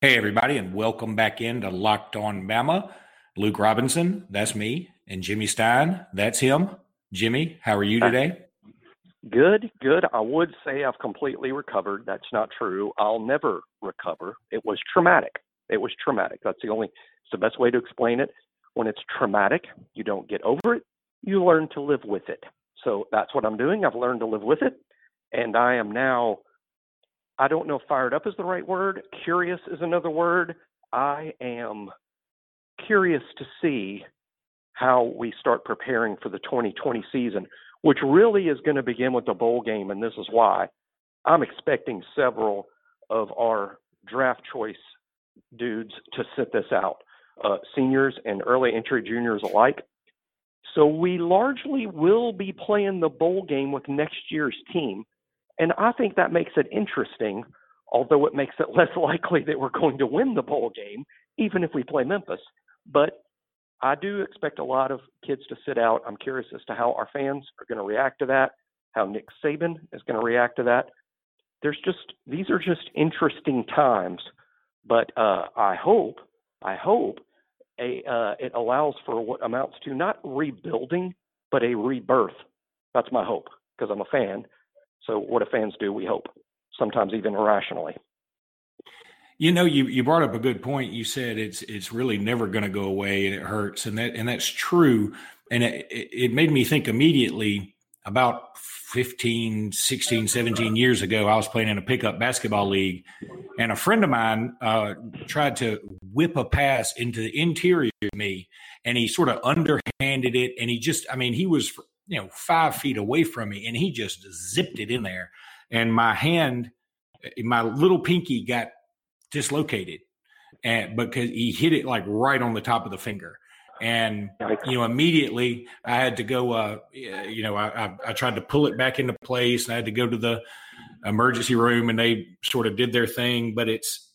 Hey, everybody, and welcome back into Locked On Bama. Luke Robinson, that's me, and Jimmy Stein, that's him. Jimmy, how are you today? Good, good. I would say I've completely recovered. That's not true. I'll never recover. It was traumatic. It was traumatic. That's the only, it's the best way to explain it. When it's traumatic, you don't get over it, you learn to live with it. So that's what I'm doing. I've learned to live with it. And I am now I don't know if fired up is the right word. Curious is another word. I am curious to see how we start preparing for the 2020 season, which really is going to begin with the bowl game. And this is why I'm expecting several of our draft choice dudes to sit this out, uh, seniors and early entry juniors alike. So we largely will be playing the bowl game with next year's team. And I think that makes it interesting, although it makes it less likely that we're going to win the bowl game, even if we play Memphis. But I do expect a lot of kids to sit out. I'm curious as to how our fans are going to react to that, how Nick Saban is going to react to that. There's just these are just interesting times, but uh, I hope I hope a uh, it allows for what amounts to not rebuilding but a rebirth. That's my hope because I'm a fan so what do fans do? We hope sometimes even irrationally. You know, you, you brought up a good point. You said it's it's really never going to go away, and it hurts, and that and that's true. And it, it made me think immediately about 15, 16, 17 years ago. I was playing in a pickup basketball league, and a friend of mine uh, tried to whip a pass into the interior of me, and he sort of underhanded it, and he just, I mean, he was you know, five feet away from me, and he just zipped it in there. And my hand, my little pinky got dislocated, and because he hit it like right on the top of the finger. And you know, immediately I had to go. Uh, you know, I, I, I tried to pull it back into place, and I had to go to the emergency room, and they sort of did their thing. But it's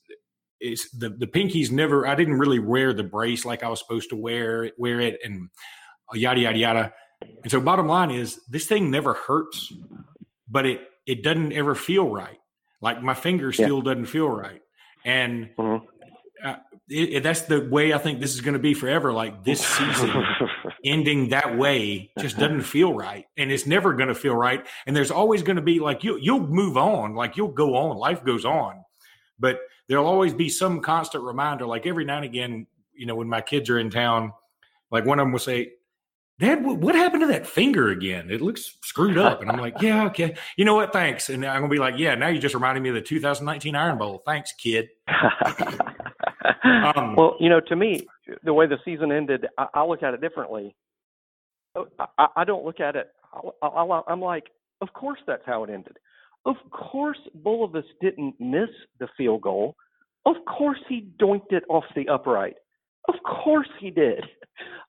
it's the the pinky's never. I didn't really wear the brace like I was supposed to wear wear it, and yada yada yada. And so, bottom line is, this thing never hurts, but it it doesn't ever feel right. Like my finger still yeah. doesn't feel right, and mm-hmm. uh, it, it, that's the way I think this is going to be forever. Like this season ending that way just doesn't feel right, and it's never going to feel right. And there's always going to be like you you'll move on, like you'll go on, life goes on, but there'll always be some constant reminder. Like every now and again, you know, when my kids are in town, like one of them will say, Dad, what happened to that finger again? It looks screwed up. And I'm like, yeah, okay. You know what? Thanks. And I'm going to be like, yeah, now you just reminded me of the 2019 Iron Bowl. Thanks, kid. um, well, you know, to me, the way the season ended, I, I look at it differently. I, I don't look at it. I, am like, of course that's how it ended. Of course, Bulovas didn't miss the field goal. Of course, he doinked it off the upright. Of course he did.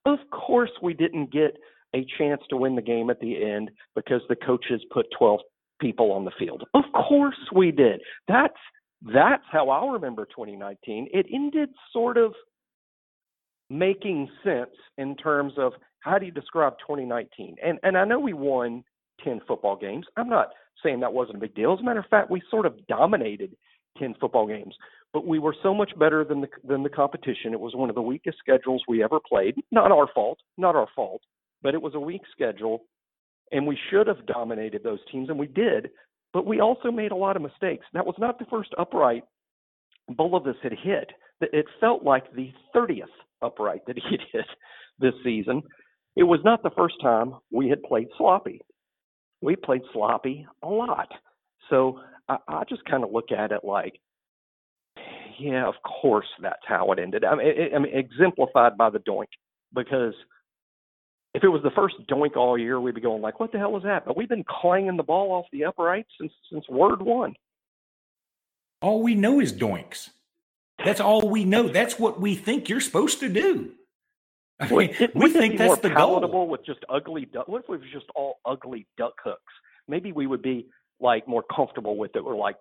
Of course we didn't get a chance to win the game at the end because the coaches put 12 people on the field. Of course we did. That's that's how I remember 2019. It ended sort of making sense in terms of how do you describe 2019? And and I know we won 10 football games. I'm not saying that wasn't a big deal. As a matter of fact, we sort of dominated 10 football games but we were so much better than the than the competition. It was one of the weakest schedules we ever played. Not our fault, not our fault, but it was a weak schedule, and we should have dominated those teams, and we did. But we also made a lot of mistakes. That was not the first upright Bulovas had hit. It felt like the 30th upright that he hit this season. It was not the first time we had played sloppy. We played sloppy a lot. So I, I just kind of look at it like yeah, of course that's how it ended. I mean, it, I mean, exemplified by the doink, because if it was the first doink all year, we'd be going like, "What the hell was that?" But we've been clanging the ball off the upright since since word one. All we know is doinks. That's all we know. That's what we think you're supposed to do. I mean, we think that's the palatable goal. with just ugly duck. What if it was just all ugly duck hooks? Maybe we would be like more comfortable with it. We're like,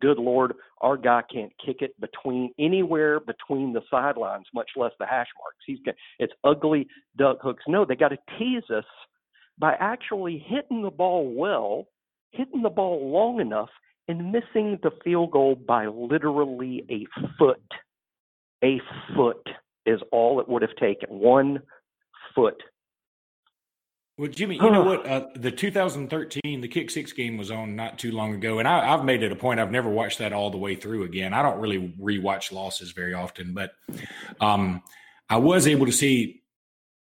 good Lord, our guy can't kick it between anywhere between the sidelines, much less the hash marks. He's got it's ugly duck hooks. No, they got to tease us by actually hitting the ball well, hitting the ball long enough, and missing the field goal by literally a foot. A foot is all it would have taken. One foot. Well, Jimmy, you know what? Uh, the 2013, the kick six game was on not too long ago, and I, have made it a point. I've never watched that all the way through again. I don't really rewatch losses very often, but um, I was able to see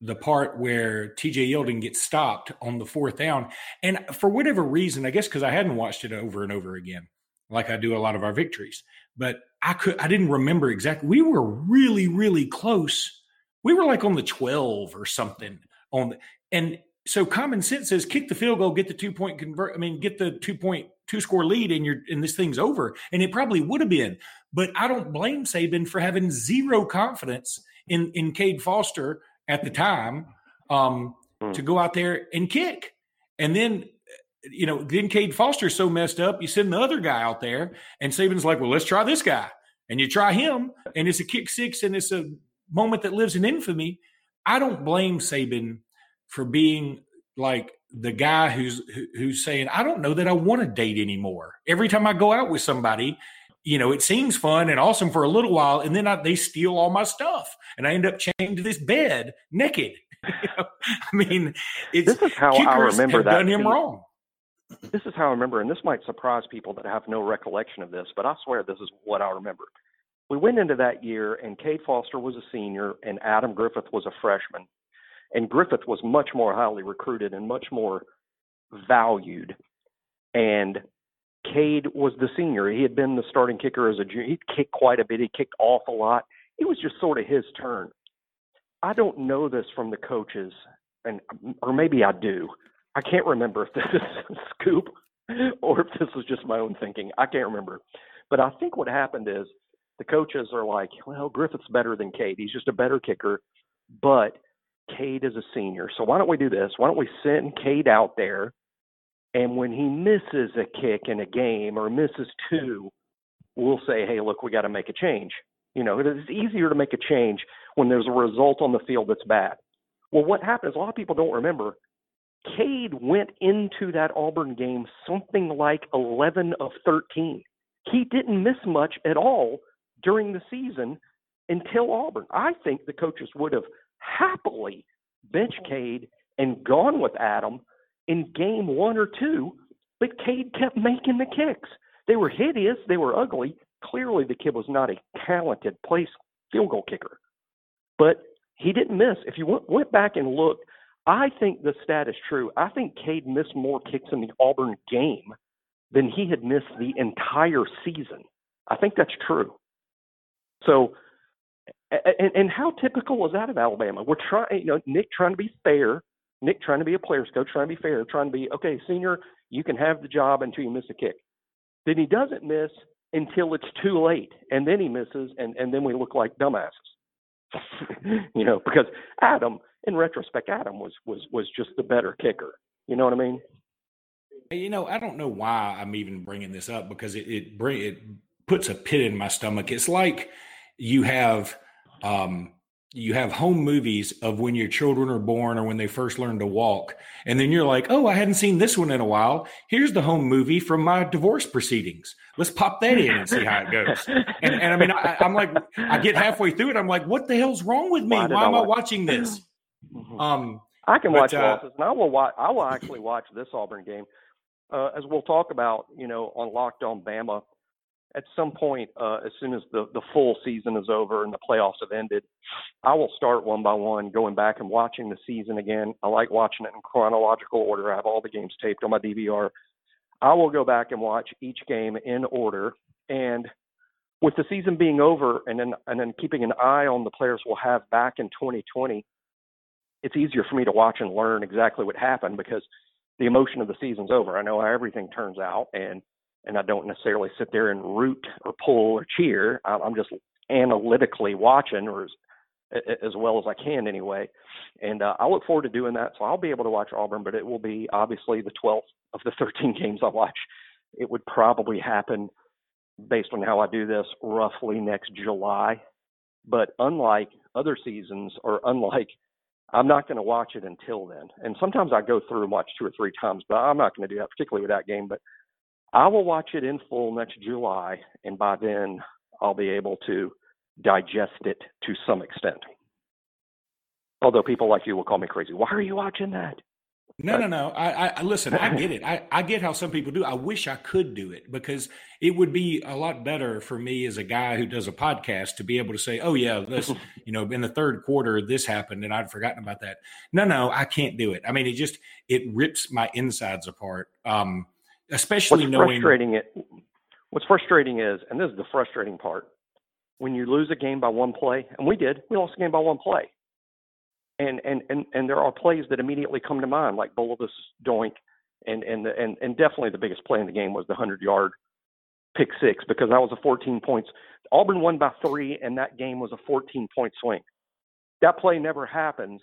the part where TJ Yeldon gets stopped on the fourth down. And for whatever reason, I guess because I hadn't watched it over and over again, like I do a lot of our victories, but I could I didn't remember exactly. We were really, really close. We were like on the 12 or something on the, and so common sense says kick the field goal, get the two point convert. I mean, get the two point two score lead, and you're and this thing's over. And it probably would have been, but I don't blame Saban for having zero confidence in in Cade Foster at the time um, mm. to go out there and kick. And then, you know, then Cade Foster's so messed up, you send the other guy out there, and Saban's like, well, let's try this guy. And you try him, and it's a kick six, and it's a moment that lives in infamy. I don't blame Saban for being like the guy who's who's saying, I don't know that I want to date anymore. Every time I go out with somebody, you know, it seems fun and awesome for a little while, and then I, they steal all my stuff, and I end up chained to this bed naked. I mean, this is how I remember that. Done him wrong. This is how I remember, and this might surprise people that have no recollection of this, but I swear this is what I remember. We went into that year, and Cade Foster was a senior, and Adam Griffith was a freshman, and Griffith was much more highly recruited and much more valued, and Cade was the senior. He had been the starting kicker as a junior. He kicked quite a bit. He kicked off a lot. It was just sort of his turn. I don't know this from the coaches, and or maybe I do. I can't remember if this is a scoop or if this was just my own thinking. I can't remember. But I think what happened is the coaches are like, well, Griffith's better than Cade. He's just a better kicker, but Cade is a senior. So why don't we do this? Why don't we send Cade out there and when he misses a kick in a game or misses two, we'll say, hey, look, we got to make a change. You know, it's easier to make a change when there's a result on the field that's bad. Well, what happens, a lot of people don't remember, Cade went into that Auburn game something like 11 of 13. He didn't miss much at all during the season until Auburn. I think the coaches would have happily mm-hmm. bench Cade and gone with Adam in game one or two, but Cade kept making the kicks. They were hideous, they were ugly. Clearly, the kid was not a talented place field goal kicker, but he didn't miss. If you went, went back and looked, I think the stat is true. I think Cade missed more kicks in the Auburn game than he had missed the entire season. I think that's true. So, and, and how typical was that of Alabama? We're trying, you know, Nick trying to be fair Nick trying to be a player's coach, trying to be fair, trying to be okay, senior, you can have the job until you miss a kick. Then he doesn't miss until it's too late, and then he misses, and and then we look like dumbasses. you know, because Adam, in retrospect, Adam was was was just the better kicker. You know what I mean? You know, I don't know why I'm even bringing this up because it it bring it puts a pit in my stomach. It's like you have um you have home movies of when your children are born or when they first learn to walk. And then you're like, oh, I hadn't seen this one in a while. Here's the home movie from my divorce proceedings. Let's pop that in and see how it goes. And, and I mean, I, am like, I get halfway through it. I'm like, what the hell's wrong with me? Why, Why am I, watching this? Mm-hmm. Um, I can but, watch uh, losses, and I will watch. I will actually watch this Auburn game, uh, as we'll talk about. You know, on Locked On Bama at some point, uh, as soon as the, the full season is over and the playoffs have ended, I will start one by one, going back and watching the season again. I like watching it in chronological order. I have all the games taped on my DVR. I will go back and watch each game in order. And with the season being over and then and then keeping an eye on the players we'll have back in 2020, it's easier for me to watch and learn exactly what happened because the emotion of the season's over. I know how everything turns out and – and I don't necessarily sit there and root or pull or cheer. I'm just analytically watching, or as, as well as I can anyway. And uh, I look forward to doing that. So I'll be able to watch Auburn, but it will be obviously the 12th of the 13 games I watch. It would probably happen based on how I do this roughly next July. But unlike other seasons, or unlike I'm not going to watch it until then. And sometimes I go through and watch two or three times, but I'm not going to do that, particularly with that game. But I will watch it in full next July, and by then I'll be able to digest it to some extent. Although people like you will call me crazy. Why are you watching that? No, no, no. I, I listen. I get it. I, I get how some people do. I wish I could do it because it would be a lot better for me as a guy who does a podcast to be able to say, "Oh yeah, this, you know, in the third quarter this happened and I'd forgotten about that." No, no, I can't do it. I mean, it just it rips my insides apart. Um, especially what's knowing frustrating it. What's frustrating is, and this is the frustrating part, when you lose a game by one play, and we did, we lost a game by one play and and and and there are plays that immediately come to mind, like Bulovas doink, and and and and definitely the biggest play in the game was the hundred yard pick six because that was a 14 points. Auburn won by three, and that game was a 14 point swing. That play never happens.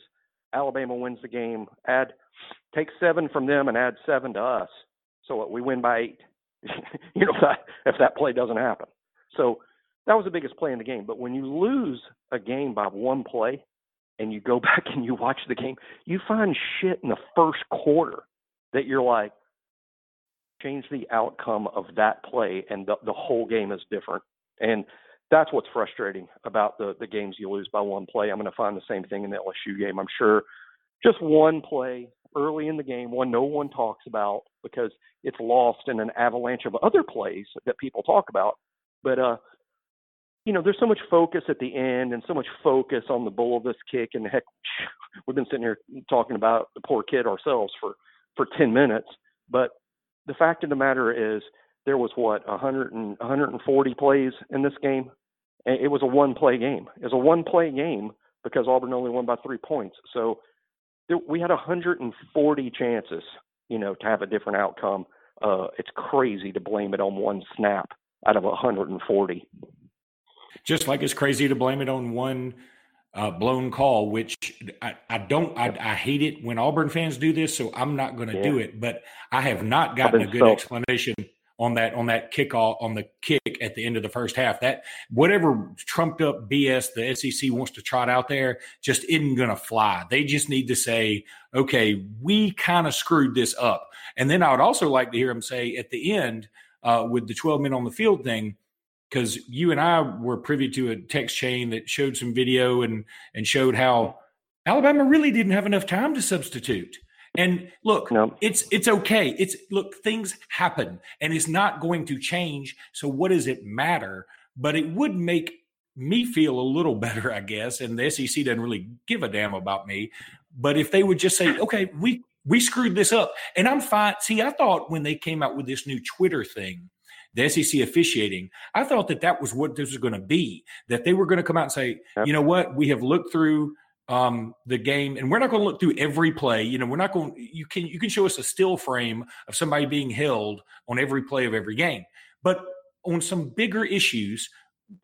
Alabama wins the game. Add take seven from them and add seven to us, so we win by eight. you know that if that play doesn't happen. So that was the biggest play in the game. But when you lose a game by one play, and you go back and you watch the game, you find shit in the first quarter that you're like, change the outcome of that play, and the, the whole game is different. And that's what's frustrating about the the games you lose by one play. I'm going to find the same thing in the LSU game. I'm sure just one play early in the game, one no one talks about because it's lost in an avalanche of other plays that people talk about. But uh, you know, there's so much focus at the end and so much focus on the Bulovas kick. And heck, we've been sitting here talking about the poor kid ourselves for, for 10 minutes. But the fact of the matter is, there was what 100 and 140 plays in this game. It was a one play game. It was a one play game because Auburn only won by three points. So we had 140 chances, you know, to have a different outcome. Uh, it's crazy to blame it on one snap out of 140. Just like it's crazy to blame it on one uh, blown call, which I, I don't. I, I, hate it when Auburn fans do this, so I'm not going to yeah. do it. But I have not gotten a good so. explanation on that on that kickoff on the kick at the end of the first half. That whatever trumped up BS the SEC wants to trot out there just isn't going to fly. They just need to say, okay, we kind of screwed this up. And then I would also like to hear them say at the end uh, with the 12 men on the field thing because you and I were privy to a text chain that showed some video and and showed how Alabama really didn't have enough time to substitute. And look, no. it's it's okay. It's look, things happen and it's not going to change. So what does it matter? But it would make me feel a little better, I guess. And the SEC doesn't really give a damn about me. But if they would just say, okay, we we screwed this up, and I'm fine. See, I thought when they came out with this new Twitter thing the SEC officiating, I thought that that was what this was going to be. That they were going to come out and say, yep. you know what, we have looked through um, the game, and we're not going to look through every play. You know, we're not going. You can you can show us a still frame of somebody being held on every play of every game, but on some bigger issues,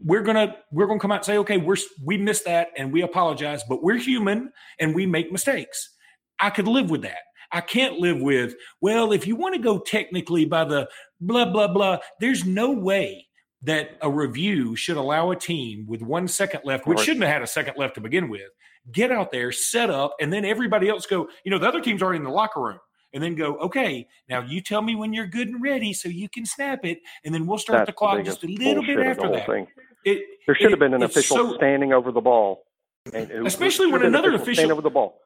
we're gonna we're gonna come out and say, okay, we're we missed that and we apologize, but we're human and we make mistakes. I could live with that. I can't live with, well, if you want to go technically by the blah, blah, blah, there's no way that a review should allow a team with one second left, which shouldn't have had a second left to begin with, get out there, set up, and then everybody else go, you know, the other team's already in the locker room. And then go, okay, now you tell me when you're good and ready so you can snap it. And then we'll start That's the clock just a little bit after that. It, there should it, have been an official so, standing over the ball. And especially when another official standing over the ball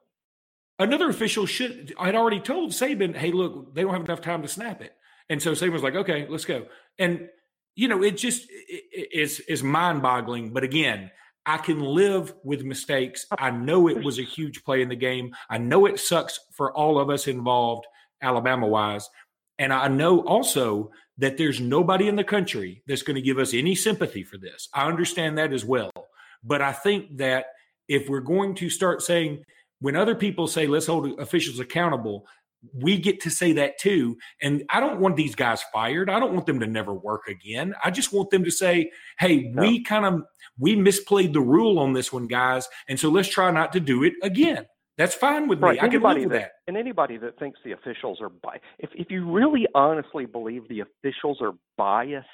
another official should I'd already told Saban, hey, look, they don't have enough time to snap it. And so Saban was like, okay, let's go. And you know, it just it, is is mind boggling. But again, I can live with mistakes. Oh, I know it was a huge play in the game. I know it sucks for all of us involved, Alabama wise. And I know also that there's nobody in the country that's going to give us any sympathy for this. I understand that as well. But I think that if we're going to start saying, when other people say let's hold officials accountable we get to say that too and i don't want these guys fired i don't want them to never work again i just want them to say hey no. we kind of we misplayed the rule on this one guys and so let's try not to do it again that's fine with right. me. I can live with that, that. And anybody that thinks the officials are biased, if if you really honestly believe the officials are biased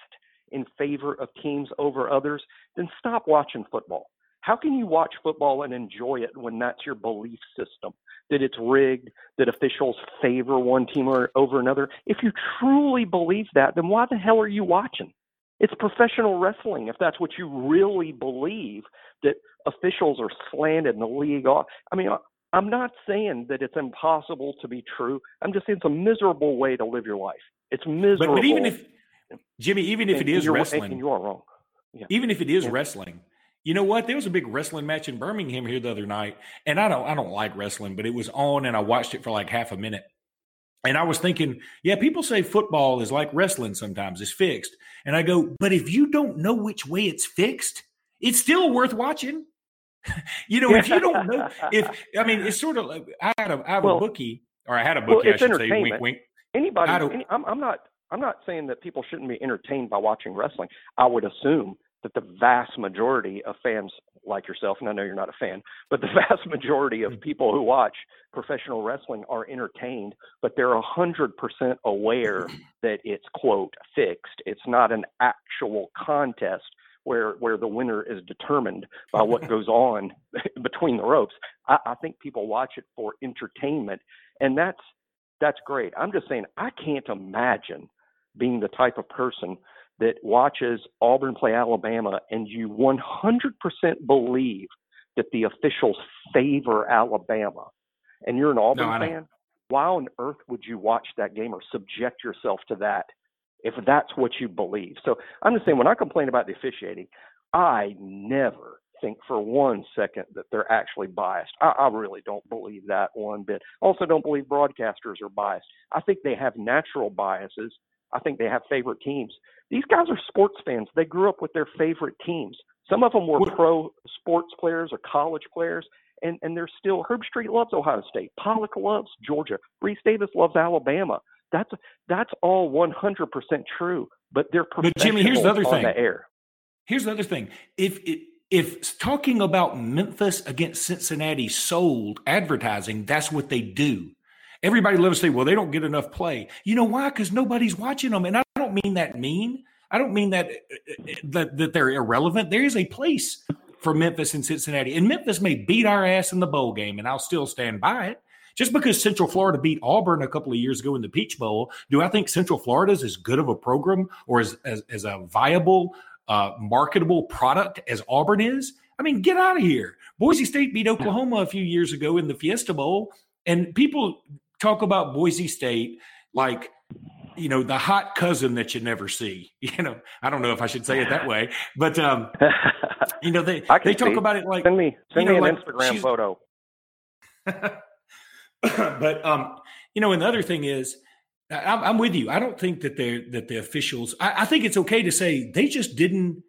in favor of teams over others, then stop watching football How can you watch football and enjoy it when that's your belief system? That it's rigged, that officials favor one team or over another? If you truly believe that, then why the hell are you watching? It's professional wrestling. If that's what you really believe, that officials are slanted and the league. I mean, I'm not saying that it's impossible to be true. I'm just saying it's a miserable way to live your life. It's miserable. But, but even if Jimmy, even if it is wrestling, you are wrong. Yeah. Even if it is yeah. wrestling, you know what? There was a big wrestling match in Birmingham here the other night, and I don't I don't like wrestling, but it was on, and I watched it for like half a minute. And I was thinking, yeah, people say football is like wrestling sometimes, it's fixed. And I go, but if you don't know which way it's fixed, it's still worth watching. you know, if you don't know, if I mean, it's sort of like I had a I have well, a bookie, or I had a bookie, well, I should say, wink, wink. Anybody, any, I'm, I'm not, I'm not saying that people shouldn't be entertained by watching wrestling. I would assume that the vast majority of fans like yourself, and I know you're not a fan, but the vast majority of mm. people who watch professional wrestling are entertained, but they're a hundred percent aware that it's quote fixed. It's not an actual contest where where the winner is determined by what goes on between the ropes. I, I think people watch it for entertainment, and that's that's great. I'm just saying I can't imagine being the type of person that watches Auburn play Alabama and you 100% believe that the officials favor Alabama and you're an Auburn no, fan, why on earth would you watch that game or subject yourself to that if that's what you believe? So I'm just saying, when I complain about the officiating, I never think for one second that they're actually biased. I, I really don't believe that one bit. Also, don't believe broadcasters are biased. I think they have natural biases. I think they have favorite teams. These guys are sports fans. They grew up with their favorite teams. Some of them were pro sports players or college players, and, and they're still. Herbstreit loves Ohio State. Pollack loves Georgia. Rece Davis loves Alabama. That's that's all 100% true. But they're but Jimmy, here's the other thing. The air. Here's the other thing. If it, if talking about Memphis against Cincinnati sold advertising, that's what they do. Everybody loves to say, well, they don't get enough play. You know why? Because nobody's watching them. And I don't mean that mean. I don't mean that, that that they're irrelevant. There is a place for Memphis and Cincinnati. And Memphis may beat our ass in the bowl game, and I'll still stand by it. Just because Central Florida beat Auburn a couple of years ago in the Peach Bowl, do I think Central Florida is as good of a program or as, as, as a viable, uh, marketable product as Auburn is? I mean, get out of here. Boise State beat Oklahoma a few years ago in the Fiesta Bowl, and people talk about Boise State like you know the hot cousin that you never see. You know i don't know if i should say it that way but um you know they they talk see. about it like send me send you know, me an like instagram photo. But um you know and the other thing is I'm, I'm, with you. I don't think that they're that the officials I, I think it's okay to say they just didn't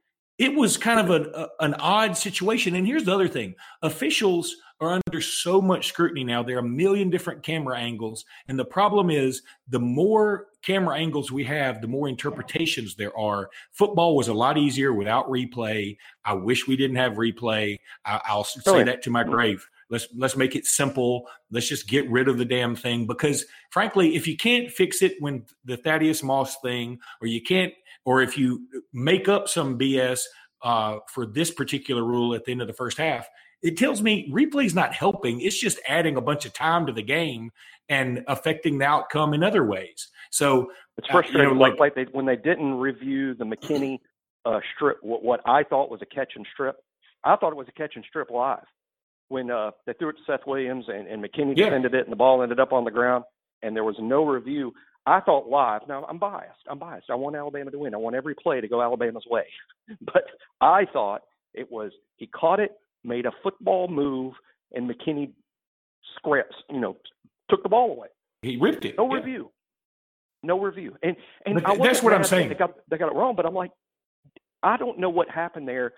it was kind of an, a, an odd situation and here's the other thing officials are under so much scrutiny now. There are a million different camera angles. And the problem is the more camera angles we have, the more interpretations there are. Football was a lot easier without replay. I wish we didn't have replay. I, will say that to my grave. Let's let's make it simple. Let's just get rid of the damn thing because frankly, if you can't fix it when the Thaddeus Moss thing, or you can't, or if you make up some BS uh, for this particular rule at the end of the first half, it tells me replay's not helping. It's just adding a bunch of time to the game and affecting the outcome in other ways. So it's frustrating. Uh, you know, like, like they, when they didn't review the McKinney uh, strip, what, what, I thought was a catch and strip, I thought it was a catch and strip live. When uh, they threw it to Seth Williams and, and McKinney yeah. defended it and the ball ended up on the ground and there was no review. I thought live. Now I'm biased. I'm biased. I want Alabama to win. I want every play to go Alabama's way. But I thought it was he caught it, made a football move, and McKinney scraps, you know, took the ball away. He ripped it. No yeah. review. No review. And and that's what I'm saying. They got they got it wrong, but I'm like, I don't know what happened there,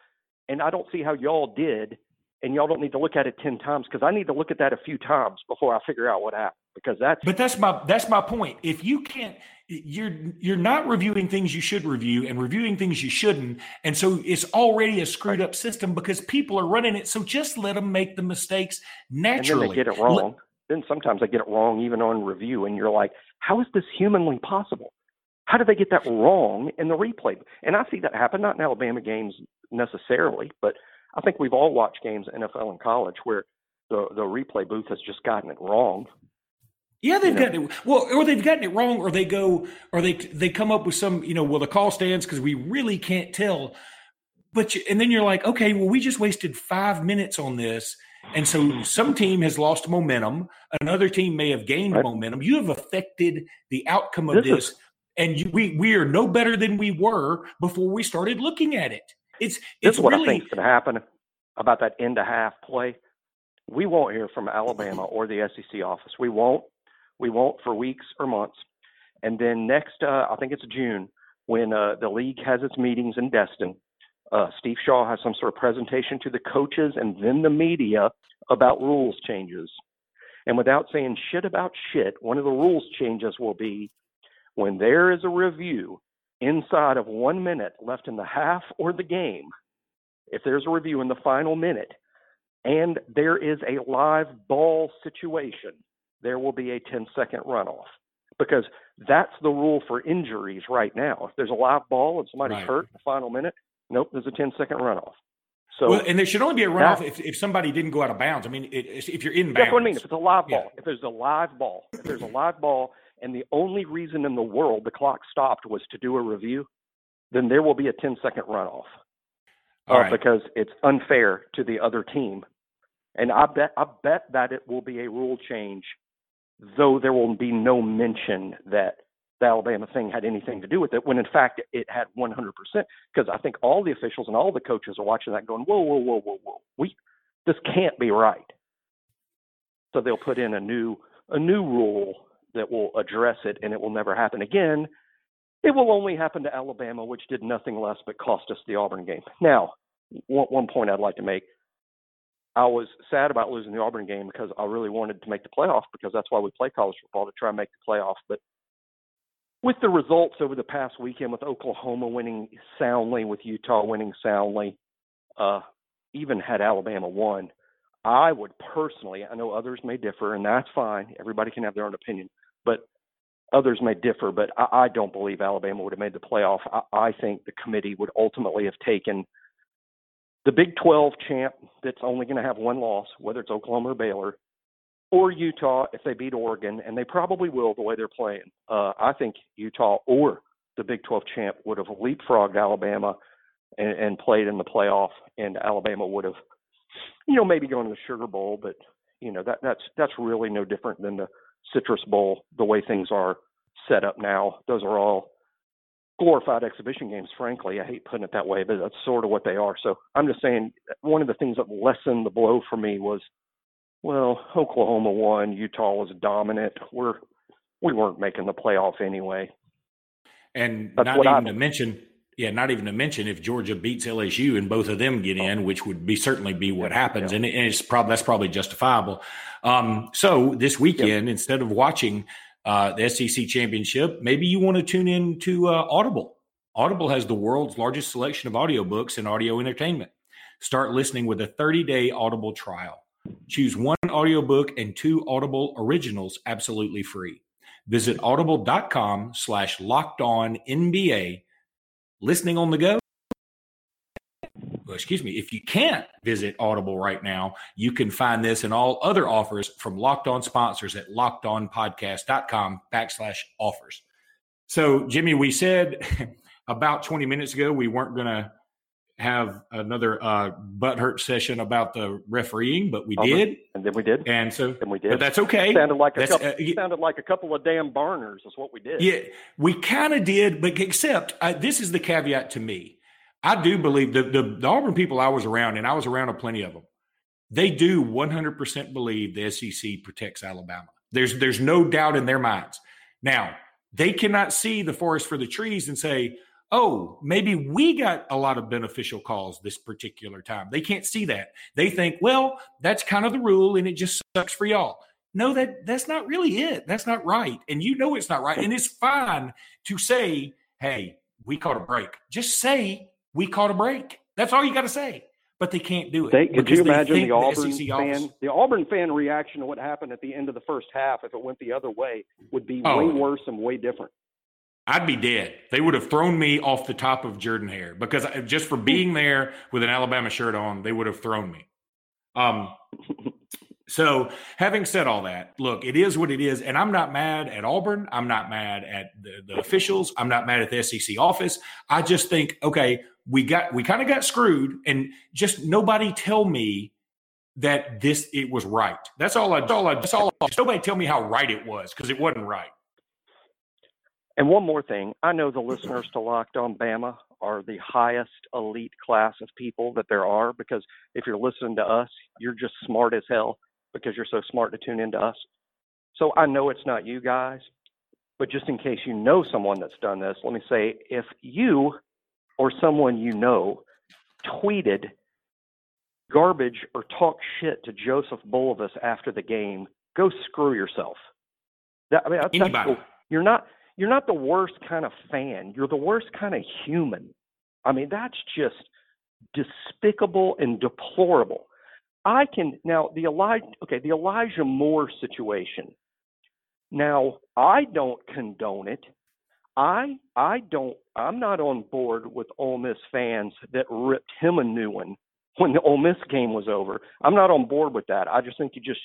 and I don't see how y'all did, and y'all don't need to look at it ten times because I need to look at that a few times before I figure out what happened. Because that's but that's my that's my point. If you can't you're you're not reviewing things you should review and reviewing things you shouldn't. And so it's already a screwed up system because people are running it. So just let them make the mistakes naturally and then they get it wrong. Let, then sometimes they get it wrong even on review and you're like how is this humanly possible? How did they get that wrong in the replay? And i see that happen not in alabama games necessarily but I think we've all watched games NFL and college where the the replay booth has just gotten it wrong. Yeah, they've you know? gotten it well, or they've gotten it wrong, or they go, or they they come up with some, you know, well, the call stands because we really can't tell. But you, and then you're like, okay, well, we just wasted five minutes on this, and so some team has lost momentum, another team may have gained right. momentum. You have affected the outcome of this, this is, and you, we we are no better than we were before we started looking at it. It's it's what really, I think is going to happen about that end to half play. We won't hear from Alabama mm-hmm. or the SEC office. We won't. We won't for weeks or months. And then next, uh, I think it's June, when uh, the league has its meetings in Destin. Uh, Steve Shaw has some sort of presentation to the coaches and then the media about rules changes. And without saying shit about shit, one of the rules changes will be when there is a review inside of one minute left in the half or the game, if there's a review in the final minute, and there is a live ball situation, there will be a 10 second runoff because that's the rule for injuries right now. If there's a live ball and somebody's right. hurt in the final minute, nope, there's a 10 second runoff. So, well, and there should only be a runoff if, if somebody didn't go out of bounds. I mean, it, if you're in bounds. That's what I mean. If it's a live ball, yeah. if there's a live ball, if there's a live ball, and the only reason in the world the clock stopped was to do a review, then there will be a 10 second runoff. Uh, right. Because it's unfair to the other team. And I bet I bet that it will be a rule change, though there will be no mention that the Alabama thing had anything to do with it, when in fact it had 100%. Because I think all the officials and all the coaches are watching that, going, "Whoa, whoa, whoa, whoa, whoa! We this can't be right." So they'll put in a new a new rule that will address it, and it will never happen again. It will only happen to Alabama, which did nothing less but cost us the Auburn game. Now, one, one point I'd like to make I was sad about losing the Auburn game because I really wanted to make the playoff because that's why we play college football to try and make the playoff. But with the results over the past weekend, with Oklahoma winning soundly, with Utah winning soundly, uh, even had Alabama won, I would personally, I know others may differ, and that's fine. Everybody can have their own opinion, but others may differ. But I, I don't believe Alabama would have made the playoff. I, I think the committee would ultimately have taken the Big 12 champ that's only going to have one loss, whether it's Oklahoma or Baylor, or Utah if they beat Oregon, and they probably will the way they're playing. Uh, I think Utah or the Big 12 champ would have leapfrogged Alabama and, and played in the playoff, and Alabama would have, you know, maybe gone to the Sugar Bowl, but you know that that's that's really no different than the Citrus Bowl the way things are set up now. Those are all glorified exhibition games, frankly. I hate putting it that way, but that's sort of what they are. So I'm just saying one of the things that lessened the blow for me was, well, Oklahoma won, Utah was dominant. We're we weren't making the playoff anyway. And that's not even I, to mention, yeah, not even to mention if Georgia beats LSU and both of them get in, which would be certainly be what happens, yeah. and, it's probably that's probably justifiable. Um, so this weekend, yeah. instead of watching uh, the SEC championship, maybe you want to tune in to uh, Audible. Audible has the world's largest selection of audiobooks and audio entertainment. Start listening with a 30-day Audible trial. Choose one audiobook and two Audible originals absolutely free. Visit audible.com slash locked on NBA. Listening on the go excuse me, if you can't visit Audible right now, you can find this and all other offers from Locked On sponsors at lockedonpodcast.com backslash offers. So, Jimmy, we said about 20 minutes ago we weren't going to have another uh, butt hurt session about the refereeing, but we did, and then we did, and so and we did. But that's okay. Sounded like a couple, uh, sounded like a couple of damn barners. Is what we did. Yeah, we kind of did, but except uh, this is the caveat to me. I do believe the, the, the Auburn people I was around, and I was around a plenty of them. They do 100% believe the SEC protects Alabama. There's there's no doubt in their minds. Now they cannot see the forest for the trees and say, "Oh, maybe we got a lot of beneficial calls this particular time." They can't see that. They think, "Well, that's kind of the rule, and it just sucks for y'all." No, that that's not really it. That's not right, and you know it's not right. And it's fine to say, "Hey, we caught a break." Just say we caught a break. That's all you got to say. But they can't do it. They, could you imagine the Auburn the fan, the Auburn fan reaction to what happened at the end of the first half if it went the other way would be oh. way worse and way different. I'd be dead. They would have thrown me off the top of Jordan Hare because just for being there with an Alabama shirt on, they would have thrown me. Um, so, having said all that, look, it is what it is. And I'm not mad at Auburn. I'm not mad at the, the officials. I'm not mad at the SEC office. I just think, okay, we got, we kind of got screwed. And just nobody tell me that this, it was right. That's all I, all I, that's all I, nobody tell me how right it was because it wasn't right. And one more thing, I know the listeners to Locked On Bama are the highest elite class of people that there are because if you're listening to us, you're just smart as hell because you're so smart to tune into us. So I know it's not you guys, but just in case you know someone that's done this, let me say if you or someone you know tweeted garbage or talk shit to Joseph Bulovas after the game, go screw yourself. That, I mean, Anybody. you're not you're not the worst kind of fan. You're the worst kind of human. I mean, that's just despicable and deplorable. I can now the Elijah okay the Elijah Moore situation. Now I don't condone it. I I don't I'm not on board with Ole Miss fans that ripped him a new one when the Ole Miss game was over. I'm not on board with that. I just think you just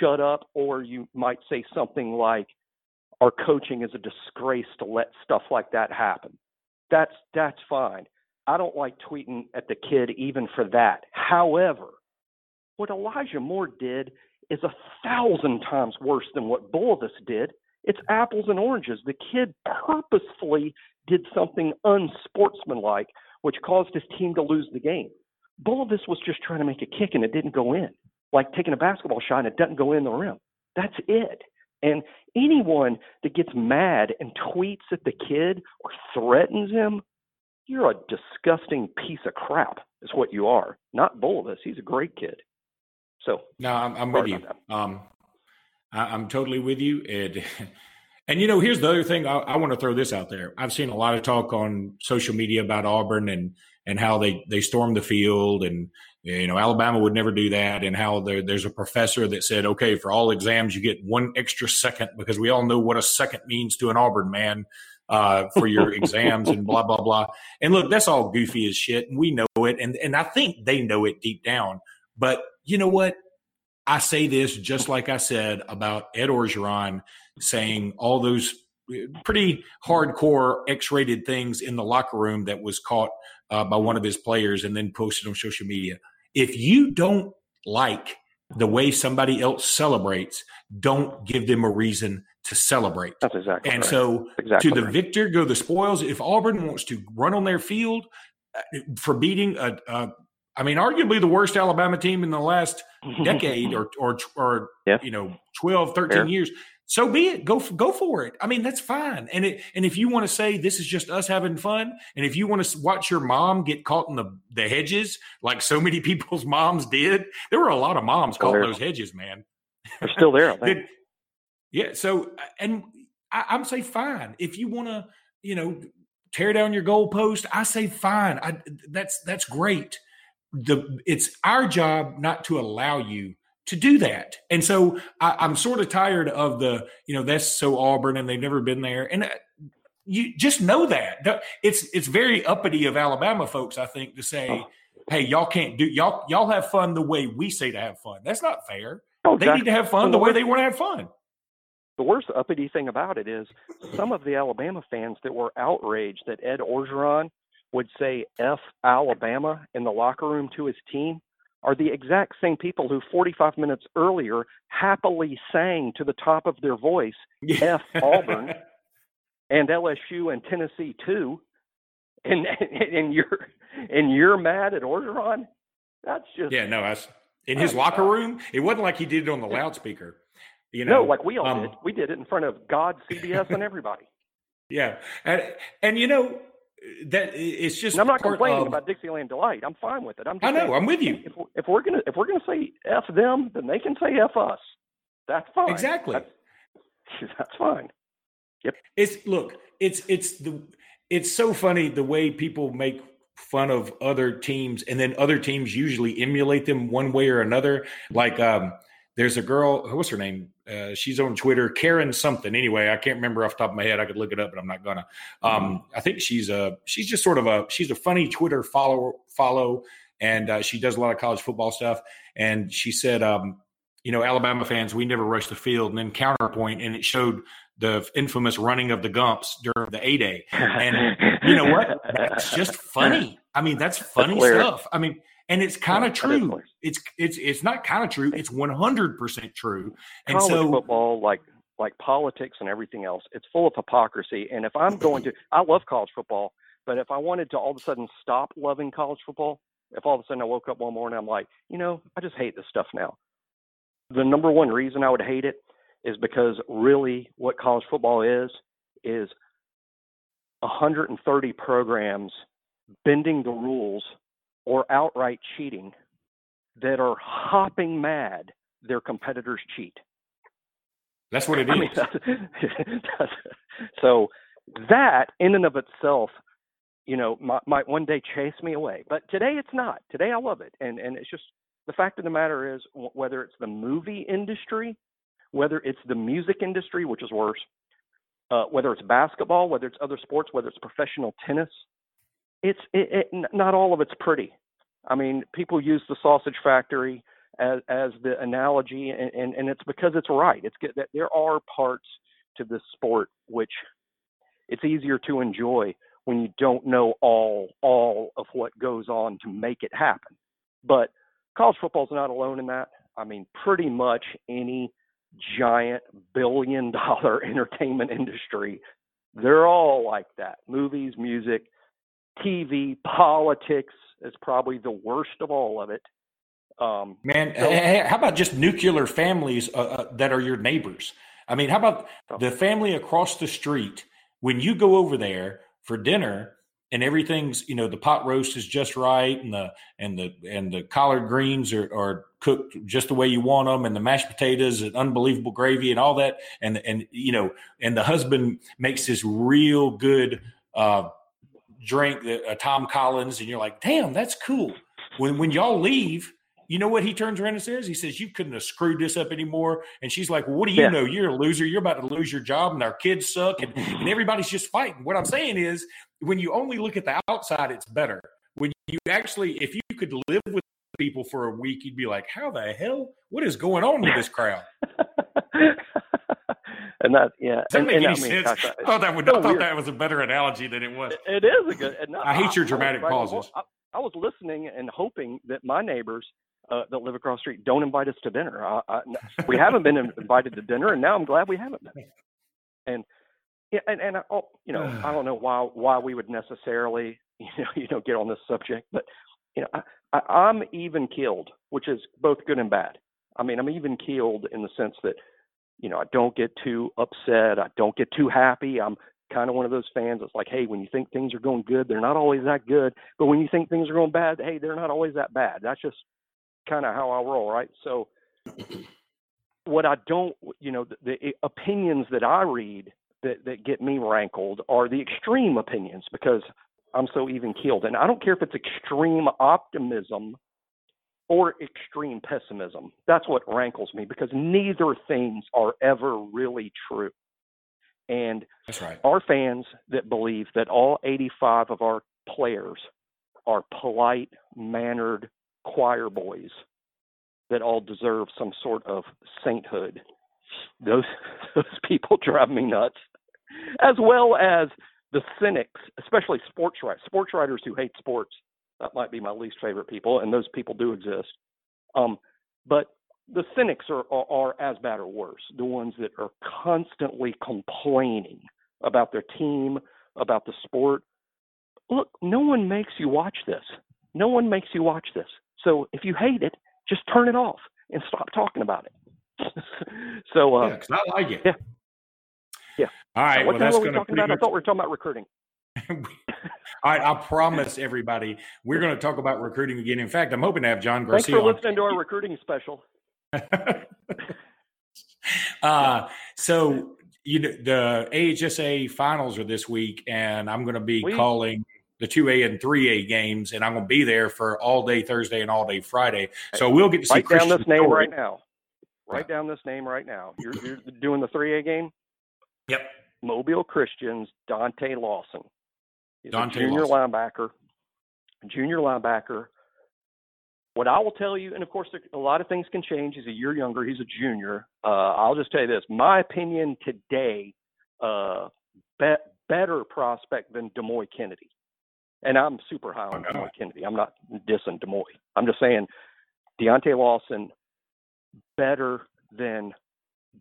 shut up or you might say something like our coaching is a disgrace to let stuff like that happen. That's that's fine. I don't like tweeting at the kid even for that. However, what Elijah Moore did is a thousand times worse than what Bulovas did. It's apples and oranges. The kid purposefully did something unsportsmanlike, which caused his team to lose the game. Bulovas was just trying to make a kick and it didn't go in, like taking a basketball shot and it doesn't go in the rim. That's it. And anyone that gets mad and tweets at the kid or threatens him, you're a disgusting piece of crap, is what you are. Not Bulovas. He's a great kid. So no, I'm, I'm with you. Um, I, am totally with you. And and you know, here's the other thing. I, I want to throw this out there. I've seen a lot of talk on social media about Auburn and and how they they stormed the field and you know Alabama would never do that and how there, there's a professor that said okay for all exams you get one extra second because we all know what a second means to an Auburn man uh, for your exams and blah blah blah and look that's all goofy as shit and we know it and and I think they know it deep down but you know what? I say this just like I said about Ed Orgeron saying all those pretty hardcore X-rated things in the locker room that was caught uh, by one of his players and then posted on social media. If you don't like the way somebody else celebrates, don't give them a reason to celebrate. That's exactly. And right. so, exactly to the right. victor go the spoils. If Auburn wants to run on their field uh, for beating a, a I mean, arguably the worst Alabama team in the last decade or, or, or yeah. you know, 12, 13 Fair. years. So be it. Go, go for it. I mean, that's fine. And it, and if you want to say this is just us having fun, and if you want to watch your mom get caught in the, the hedges, like so many people's moms did, there were a lot of moms Still caught in there. those hedges, man. They're still there. I think. Did- yeah. So, and I, I'm say fine. If you want to, you know, tear down your goalpost, I say fine. I, that's that's great. The it's our job not to allow you to do that. And so I, I'm sort of tired of the, you know, that's so Auburn and they've never been there. And uh, you just know that it's it's very uppity of Alabama folks, I think, to say, hey, y'all can't do y'all y'all have fun the way we say to have fun. That's not fair. Oh, They need to have fun the the way worst- they want to have fun. the worst uppity thing about it is some of the Alabama fans that were outraged that Ed Orgeron would say F Alabama in the locker room to his team are the exact same people who 45 minutes earlier happily sang to the top of their voice F Auburn and LSU and Tennessee too. And and you're and you're mad at Orgeron? That's just Yeah, no, I s in his locker room. It wasn't like he did it on the loudspeaker. You know, no, like we all um, did. We did it in front of God, CBS, and everybody. Yeah, and and you know that it's just. And I'm not complaining of- about Dixieland delight. I'm fine with it. I'm I know. saying, I'm with you. if, if we're gonna if we're gonna say f them, then they can say f us. That's fine. Exactly. That's, that's fine. Yep. It's look. It's it's the it's so funny the way people make fun of other teams, and then other teams usually emulate them one way or another. Like um, there's a girl. What's her name? Uh, she's on Twitter, Karen something. Anyway, I can't remember off the top of my head. I could look it up, but I'm not gonna. Um, I think she's a she's just sort of a she's a funny Twitter follow follow, and uh, she does a lot of college football stuff. And she said, um, you know, Alabama fans, we never rush the field, and then counterpoint, and it showed the infamous running of the Gumps during the A Day. And you know what? That's just funny. I mean, that's funny stuff. I mean, and it's kind of true. It's it's it's not kind of true. It's one hundred percent true. And College so football, like like politics and everything else, it's full of hypocrisy. And if I'm going to, I love college football, but if I wanted to all of a sudden stop loving college football, if all of a sudden I woke up one morning, I'm like, you know, I just hate this stuff now. The number one reason I would hate it is because really what college football is is 130 programs bending the rules or outright cheating that are hopping mad their competitors cheat. That's what it is. I mean, that's, that's, so that in and of itself, you know, might, might one day chase me away. But today it's not. Today I love it, and and it's just the fact of the matter is whether it's the movie industry, whether it's the music industry, which is worse, uh, whether it's basketball, whether it's other sports, whether it's professional tennis, it's it, it, not all of it's pretty. I mean, people use the sausage factory as as the analogy, and, and, and it's because it's right. It's good that there are parts to this sport which it's easier to enjoy when you don't know all all of what goes on to make it happen. But college football's not alone in that. I mean, pretty much any giant billion dollar entertainment industry, they're all like that. Movies, music, TV, politics is probably the worst of all of it. Um, Man, so, how about just nuclear families uh, uh, that are your neighbors? I mean, how about the family across the street? When you go over there for dinner and everything's, you know, the pot roast is just right, and the and the and the collard greens are, are cooked just the way you want them, and the mashed potatoes and unbelievable gravy and all that, and and you know, and the husband makes this real good. Uh, drink uh, Tom Collins, and you're like, damn, that's cool. When when y'all leave, you know what he turns around and says? He says, You couldn't have screwed this up anymore. And she's like, well, What do you yeah. know? You're a loser. You're about to lose your job, and our kids suck, and, and everybody's just fighting. What I'm saying is, when you only look at the outside, it's better. When you actually, if you could live with people for a week, you'd be like, How the hell? What is going on with this crowd? and that yeah. Does that and, make and, any I sense? Gosh, I thought that would. So I thought weird. that was a better analogy than it was. It is a good. Not, I hate your dramatic I, pauses. I, I, was listening and hoping that my neighbors uh, that live across the street don't invite us to dinner. I, we haven't been invited to dinner, and now I'm glad we haven't been. And yeah, and and oh, you know, I don't know why why we would necessarily you know you know get on this subject, but you know, I, I, I'm even keeled, which is both good and bad. I mean, I'm even keeled in the sense that you know, I don't get too upset. I don't get too happy. I'm kind of one of those fans that's like, hey, when you think things are going good, they're not always that good. But when you think things are going bad, hey, they're not always that bad. That's just kind of how I roll, right? So, what I don't, you know, the, the eh, opinions that I read that, that get me rankled are the extreme opinions because I'm so even keeled. And I don't care if it's extreme optimism or extreme pessimism. That's what rankles me because neither things are ever really true. And That's right. our fans that believe that all 85 of our players are polite, mannered choir boys that all deserve some sort of sainthood. Those those people drive me nuts. As well as the cynics, especially sports writers, sports writers who hate sports that might be my least favorite people, and those people do exist. Um, but the cynics are, are, are as bad or worse. The ones that are constantly complaining about their team, about the sport. Look, no one makes you watch this. No one makes you watch this. So if you hate it, just turn it off and stop talking about it. so uh, yeah, I like it. Yeah. Yeah. All right. What well, the hell are we talking about? Much... I thought we were talking about recruiting. All right, I promise everybody we're going to talk about recruiting again. In fact, I'm hoping to have John Garcia. Thanks for listening to our recruiting special. uh, so you know the AHSA finals are this week, and I'm going to be we, calling the two A and three A games, and I'm going to be there for all day Thursday and all day Friday. So we'll get to see. Write down this name right now. write down this name right now. You're, you're doing the 3A game? Yep. Mobile Christians, Deontay Lawson. He's Dante junior Lawson. linebacker. Junior linebacker. What I will tell you, and of course, a lot of things can change. He's a year younger. He's a junior. Uh, I'll just tell you this: my opinion today, uh, be- better prospect than Demouy Kennedy. And I'm super high on. Demouy Kennedy. I'm not dissing Demouy. I'm just saying Deontay Lawson better than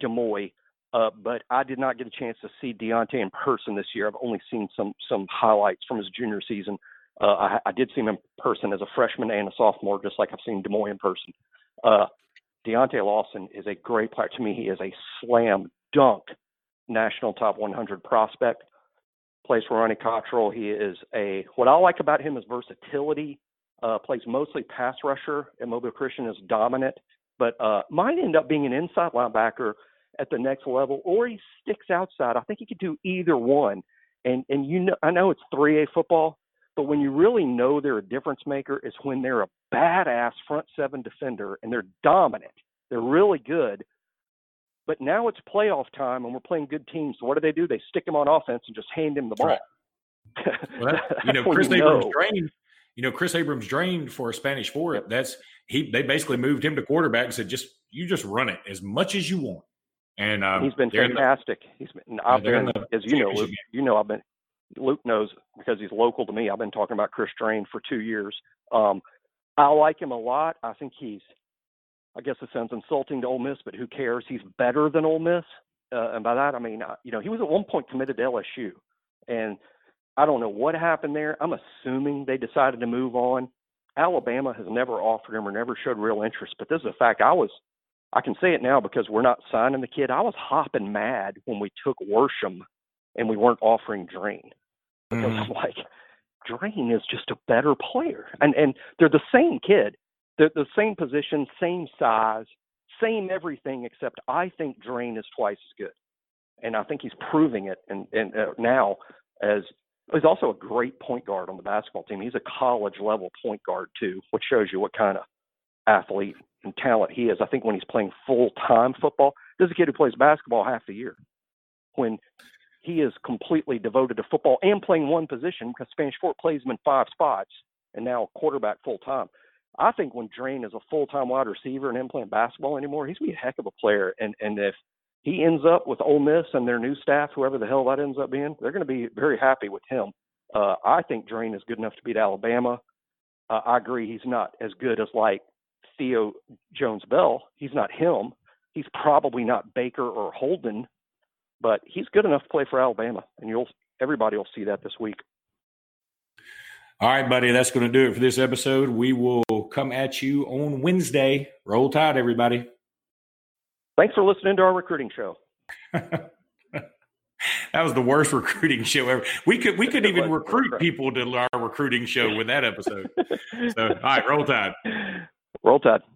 Demouy. Uh, but I did not get a chance to see Deontay in person this year. I've only seen some some highlights from his junior season. Uh, I, I did see him in person as a freshman and a sophomore, just like I've seen Demouy in person. Uh, Deontay Lawson is a great player. To me, he is a slam dunk national top 100 prospect. Plays for Ronnie Cottrell. He is a what I like about him is versatility. Uh, plays mostly pass rusher, and Mobile Christian is dominant, but uh, might end up being an inside linebacker at the next level, or he sticks outside. I think he could do either one. And and you know, I know it's 3A football, but when you really know they're a difference maker, is when they're a badass front seven defender and they're dominant. They're really good. But now it's playoff time and we're playing good teams. So what do they do? They stick him on offense and just hand him the ball. Right. Well, you know, Chris you Abrams know. drained. You know, Kris Abrams-Draine for a Spanish for it. That's he. They basically moved him to quarterback and said, "Just you just run it as much as you want." And um, He's been they're the- fantastic. He's been. I've been, the as you know, Luke, you know, I've been. Luke knows because he's local to me. I've been talking about Kris Draine for two years. Um, I like him a lot. I think he's. I guess it sounds insulting to Ole Miss, but who cares? He's better than Ole Miss, uh, and by that I mean, uh, you know, he was at one point committed to LSU, and I don't know what happened there. I'm assuming they decided to move on. Alabama has never offered him or never showed real interest, but this is a fact. I was I can say it now because we're not signing the kid. I was hopping mad when we took Worsham and we weren't offering Draine because Mhm. I'm like, Draine is just a better player, and and they're the same kid, they're the same position, same size, same everything, except I think Draine is twice as good, and I think he's proving it. And and uh, now as he's also a great point guard on the basketball team. He's a college level point guard too, which shows you what kind of athlete and talent he is. I think when he's playing full time football, this is a kid who plays basketball half the year. When he is completely devoted to football and playing one position because Spanish Fort plays him in five spots and now quarterback full time. I think when Draine is a full time wide receiver and him playing basketball anymore, he's gonna be a heck of a player. And and if he ends up with Ole Miss and their new staff, whoever the hell that ends up being, they're to be very happy with him. Uh, I think Draine is good enough to beat Alabama. Uh, I agree he's not as good as like Theo Jones Bell. He's not him. He's probably not Baker or Holden, but he's good enough to play for Alabama, and you'll everybody will see that this week. All right, buddy, that's going to do it for this episode. We will come at you on Wednesday. Roll Tide, everybody. Thanks for listening to our recruiting show. that was the worst recruiting show ever. We could we could even recruit people to our recruiting show with that episode. So, all right, roll tide. Roll Tide.